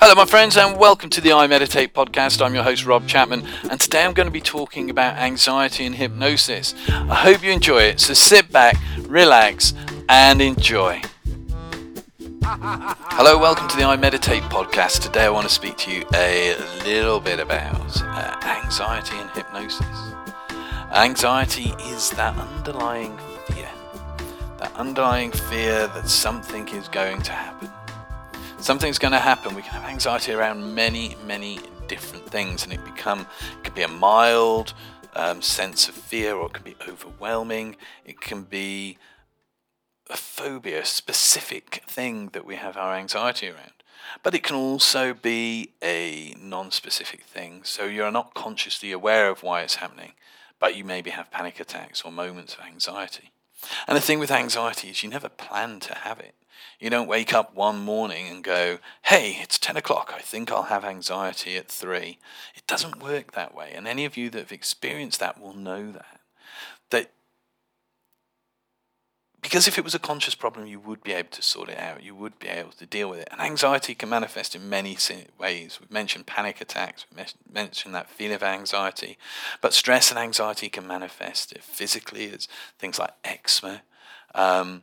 Hello, my friends, and welcome to the I Meditate podcast. I'm your host, Rob Chapman, and today I'm going to be talking about anxiety and hypnosis. I hope you enjoy it, so sit back, relax, and enjoy. Hello, welcome to the I Meditate podcast. Today I want to speak to you a little bit about uh, anxiety and hypnosis. Anxiety is that underlying fear, that underlying fear that something is going to happen something's going to happen. We can have anxiety around many, many different things, and it become it can be a mild um, sense of fear, or it can be overwhelming. It can be a phobia, a specific thing that we have our anxiety around. But it can also be a non-specific thing, so you're not consciously aware of why it's happening, but you maybe have panic attacks or moments of anxiety. And the thing with anxiety is you never plan to have it. You don't wake up one morning and go, hey, it's 10 o'clock. I think I'll have anxiety at 3. It doesn't work that way. And any of you that have experienced that will know that. That because if it was a conscious problem, you would be able to sort it out. You would be able to deal with it. And anxiety can manifest in many ways. We've mentioned panic attacks, we've mentioned that feeling of anxiety. But stress and anxiety can manifest physically as things like eczema. Um,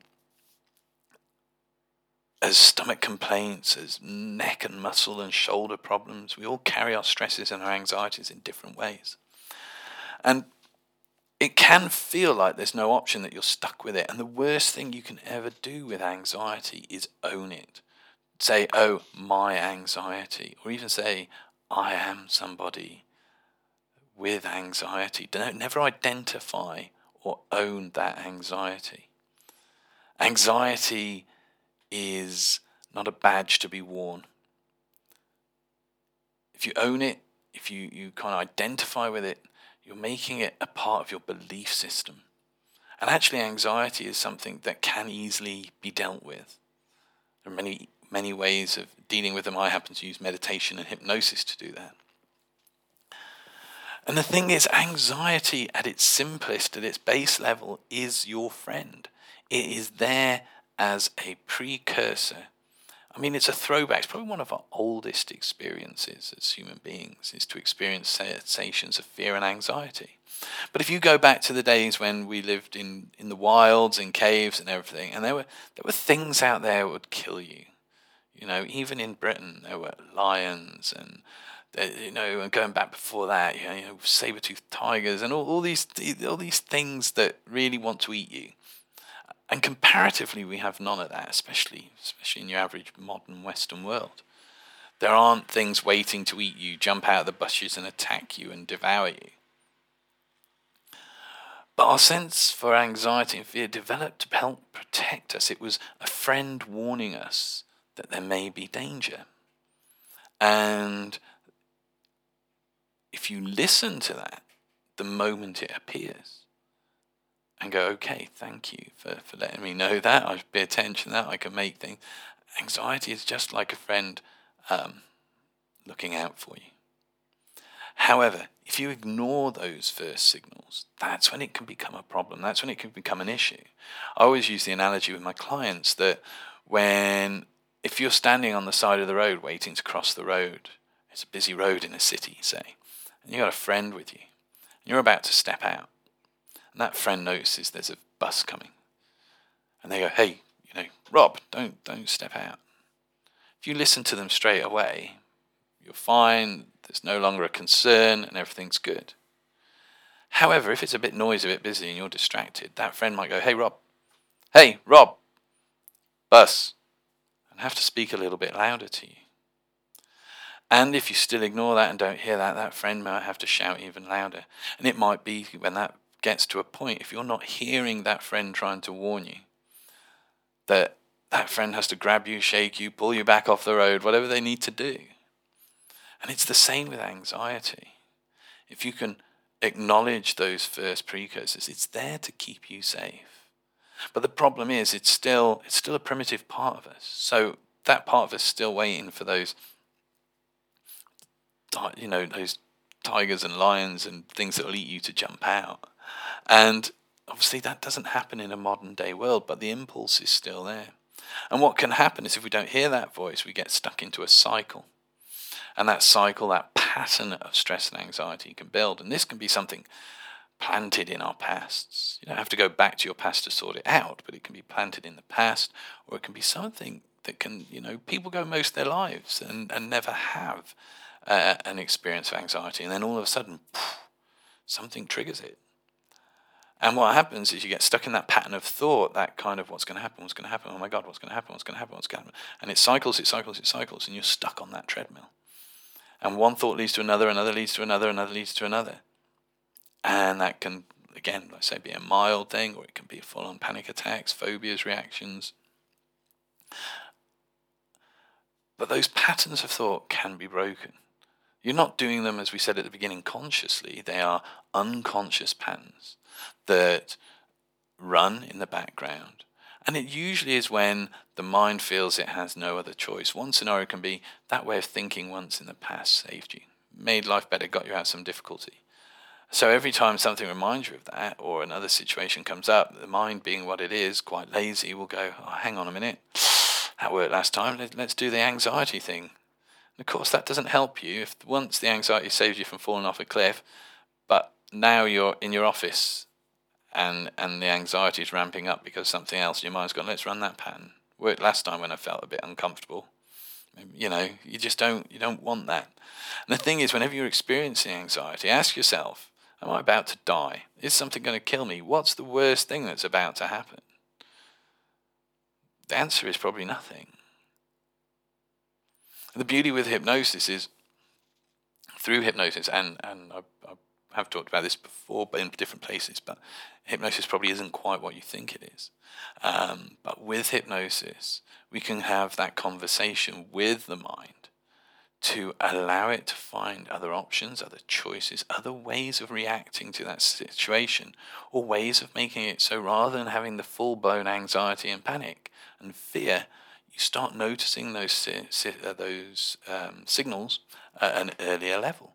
as stomach complaints, as neck and muscle and shoulder problems. We all carry our stresses and our anxieties in different ways. And it can feel like there's no option that you're stuck with it. And the worst thing you can ever do with anxiety is own it. Say, oh, my anxiety. Or even say, I am somebody with anxiety. Don't, never identify or own that anxiety. Anxiety is not a badge to be worn. If you own it, if you, you kind of identify with it, you're making it a part of your belief system. And actually, anxiety is something that can easily be dealt with. There are many, many ways of dealing with them. I happen to use meditation and hypnosis to do that. And the thing is, anxiety at its simplest, at its base level, is your friend. It is there as a precursor. I mean, it's a throwback. It's probably one of our oldest experiences as human beings is to experience sensations of fear and anxiety. But if you go back to the days when we lived in, in the wilds, in caves and everything, and there were there were things out there that would kill you. You know, even in Britain, there were lions and you know, and going back before that, you know, you know saber-toothed tigers and all, all these all these things that really want to eat you. And comparatively, we have none of that, especially especially in your average modern Western world. There aren't things waiting to eat you, jump out of the bushes and attack you and devour you. But our sense for anxiety and fear developed to help protect us. It was a friend warning us that there may be danger. And if you listen to that the moment it appears, and go, okay, thank you for, for letting me know that. I pay attention that. I can make things. Anxiety is just like a friend um, looking out for you. However, if you ignore those first signals, that's when it can become a problem. That's when it can become an issue. I always use the analogy with my clients that when, if you're standing on the side of the road waiting to cross the road, it's a busy road in a city, say, and you've got a friend with you, and you're about to step out and that friend notices there's a bus coming. And they go, hey, you know, Rob, don't, don't step out. If you listen to them straight away, you're fine, there's no longer a concern, and everything's good. However, if it's a bit noisy, a bit busy, and you're distracted, that friend might go, hey, Rob, hey, Rob, bus, and have to speak a little bit louder to you. And if you still ignore that and don't hear that, that friend might have to shout even louder. And it might be when that gets to a point, if you're not hearing that friend trying to warn you, that that friend has to grab you, shake you, pull you back off the road, whatever they need to do. And it's the same with anxiety. If you can acknowledge those first precursors, it's there to keep you safe. But the problem is it's still it's still a primitive part of us. So that part of us is still waiting for those you know, those tigers and lions and things that will eat you to jump out. And obviously, that doesn't happen in a modern day world, but the impulse is still there. And what can happen is if we don't hear that voice, we get stuck into a cycle. And that cycle, that pattern of stress and anxiety can build. And this can be something planted in our pasts. You don't have to go back to your past to sort it out, but it can be planted in the past, or it can be something that can, you know, people go most of their lives and, and never have uh, an experience of anxiety. And then all of a sudden, something triggers it. And what happens is you get stuck in that pattern of thought, that kind of what's going to happen, what's going to happen, oh my God, what's going to happen, what's going to happen, what's going to happen. And it cycles, it cycles, it cycles, and you're stuck on that treadmill. And one thought leads to another, another leads to another, another leads to another. And that can, again, I say, be a mild thing, or it can be full on panic attacks, phobias, reactions. But those patterns of thought can be broken. You're not doing them, as we said at the beginning, consciously. They are unconscious patterns that run in the background. And it usually is when the mind feels it has no other choice. One scenario can be that way of thinking once in the past saved you, made life better, got you out of some difficulty. So every time something reminds you of that, or another situation comes up, the mind, being what it is, quite lazy, will go, oh, hang on a minute, that worked last time, let's do the anxiety thing. And of course, that doesn't help you if once the anxiety saves you from falling off a cliff, but now you're in your office and and the anxiety is ramping up because something else in your mind's gone let's run that pattern. Worked last time when i felt a bit uncomfortable you know you just don't you don't want that. And the thing is whenever you're experiencing anxiety ask yourself am i about to die? Is something going to kill me? What's the worst thing that's about to happen? The answer is probably nothing. The beauty with hypnosis is through hypnosis and and I, I have talked about this before, but in different places. But hypnosis probably isn't quite what you think it is. Um, but with hypnosis, we can have that conversation with the mind to allow it to find other options, other choices, other ways of reacting to that situation, or ways of making it so rather than having the full blown anxiety and panic and fear, you start noticing those uh, those um, signals at an earlier level,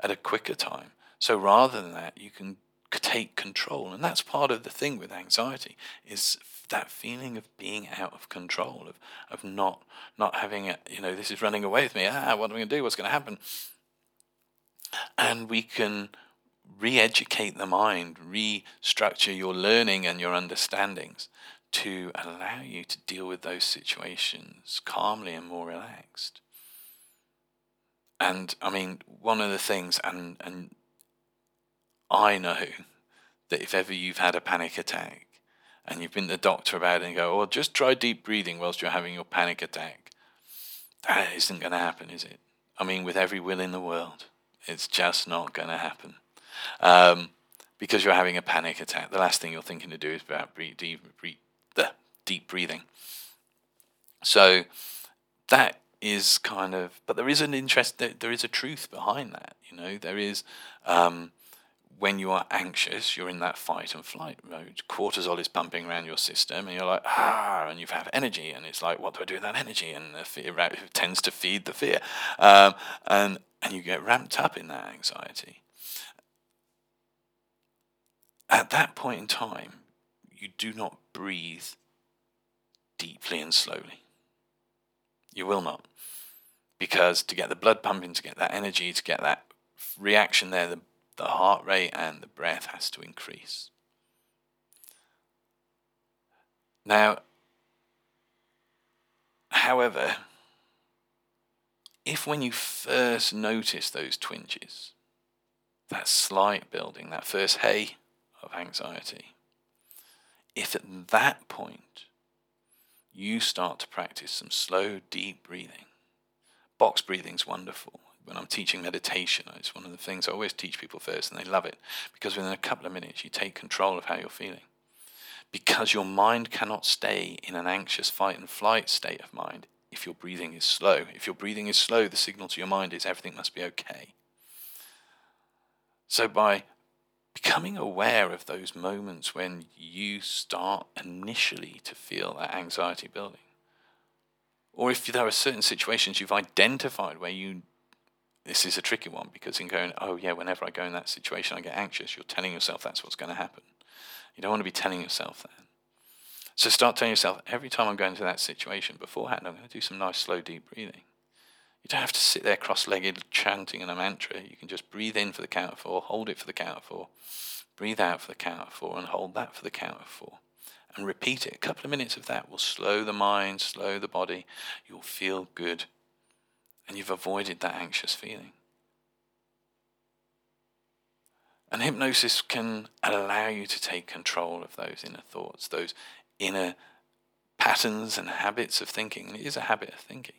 at a quicker time. So rather than that, you can take control, and that's part of the thing with anxiety is that feeling of being out of control, of of not not having it. You know, this is running away with me. Ah, what am I going to do? What's going to happen? And we can re-educate the mind, restructure your learning and your understandings to allow you to deal with those situations calmly and more relaxed. And I mean, one of the things, and and I know that if ever you've had a panic attack and you've been to the doctor about it and go, oh, just try deep breathing whilst you're having your panic attack, that isn't going to happen, is it? I mean, with every will in the world, it's just not going to happen. Um, because you're having a panic attack, the last thing you're thinking to do is about breathe, deep, breathe, the deep breathing. So that is kind of, but there is an interest, there, there is a truth behind that. You know, there is um, when you are anxious, you're in that fight and flight mode. Cortisol is pumping around your system, and you're like, ah, and you have energy, and it's like, what do I do with that energy? And the fear tends to feed the fear, um, and and you get ramped up in that anxiety. At that point in time, you do not breathe deeply and slowly. You will not, because to get the blood pumping, to get that energy, to get that reaction there, the the heart rate and the breath has to increase. Now, however, if when you first notice those twinges, that slight building, that first hey of anxiety, if at that point you start to practice some slow, deep breathing, box breathing's wonderful when I'm teaching meditation, it's one of the things I always teach people first, and they love it because within a couple of minutes you take control of how you're feeling. Because your mind cannot stay in an anxious fight and flight state of mind if your breathing is slow. If your breathing is slow, the signal to your mind is everything must be okay. So by becoming aware of those moments when you start initially to feel that anxiety building, or if there are certain situations you've identified where you this is a tricky one because in going, oh yeah, whenever I go in that situation, I get anxious. You're telling yourself that's what's going to happen. You don't want to be telling yourself that. So start telling yourself every time I'm going to that situation beforehand, I'm going to do some nice slow deep breathing. You don't have to sit there cross legged chanting in a mantra. You can just breathe in for the count of four, hold it for the count of four, breathe out for the count of four, and hold that for the count of four. And repeat it. A couple of minutes of that will slow the mind, slow the body. You'll feel good. And you've avoided that anxious feeling. And hypnosis can allow you to take control of those inner thoughts, those inner patterns and habits of thinking. And it is a habit of thinking.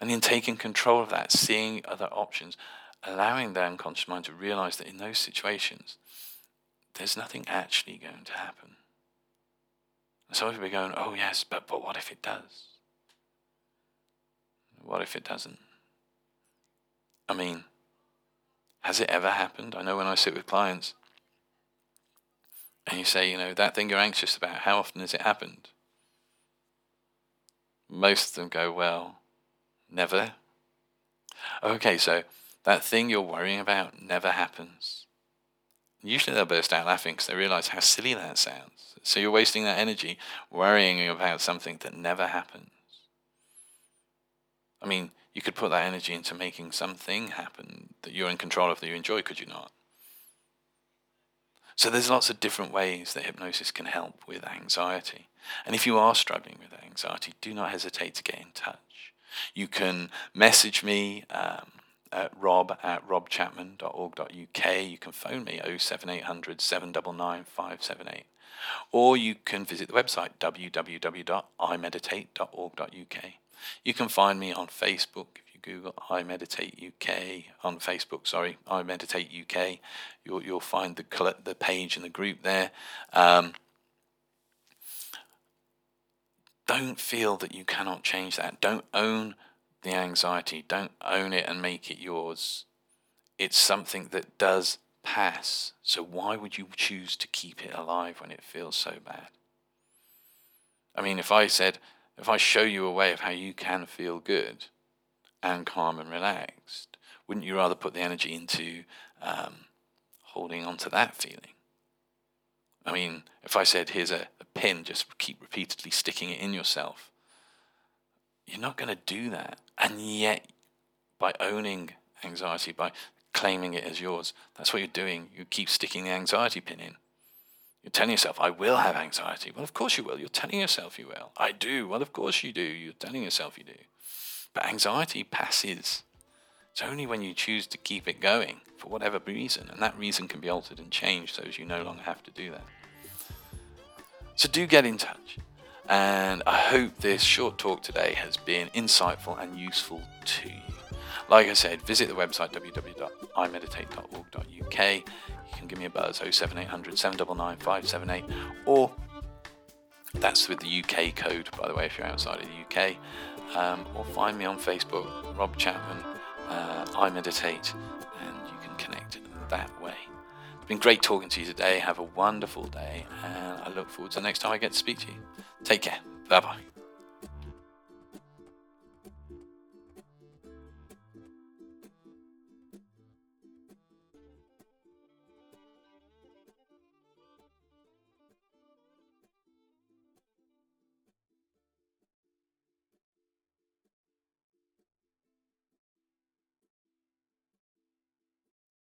And in taking control of that, seeing other options, allowing the unconscious mind to realize that in those situations, there's nothing actually going to happen. And some people are going, oh, yes, but, but what if it does? What if it doesn't? I mean, has it ever happened? I know when I sit with clients and you say, you know, that thing you're anxious about, how often has it happened? Most of them go, well, never. Okay, so that thing you're worrying about never happens. Usually they'll burst out laughing because they realize how silly that sounds. So you're wasting that energy worrying about something that never happens. I mean, you could put that energy into making something happen that you're in control of that you enjoy, could you not? So there's lots of different ways that hypnosis can help with anxiety. And if you are struggling with anxiety, do not hesitate to get in touch. You can message me um, at rob at robchapman.org.uk. You can phone me 07800 799 578. Or you can visit the website www.imeditate.org.uk. You can find me on Facebook if you Google I Meditate UK on Facebook. Sorry, I Meditate UK. You'll you'll find the the page and the group there. Um, don't feel that you cannot change that. Don't own the anxiety. Don't own it and make it yours. It's something that does pass. So why would you choose to keep it alive when it feels so bad? I mean, if I said, if I show you a way of how you can feel good and calm and relaxed, wouldn't you rather put the energy into um, holding on to that feeling? I mean, if I said, here's a, a pin, just keep repeatedly sticking it in yourself, you're not going to do that. And yet, by owning anxiety, by claiming it as yours, that's what you're doing. You keep sticking the anxiety pin in. You're telling yourself, I will have anxiety. Well, of course you will. You're telling yourself you will. I do. Well, of course you do. You're telling yourself you do. But anxiety passes. It's only when you choose to keep it going for whatever reason, and that reason can be altered and changed so as you no longer have to do that. So do get in touch. And I hope this short talk today has been insightful and useful to you. Like I said, visit the website www.imeditate.org.uk. You can give me a buzz 07800 799 578 or that's with the UK code, by the way, if you're outside of the UK. Um, or find me on Facebook, Rob Chapman, uh, I Meditate, and you can connect that way. It's been great talking to you today. Have a wonderful day, and I look forward to the next time I get to speak to you. Take care. Bye bye.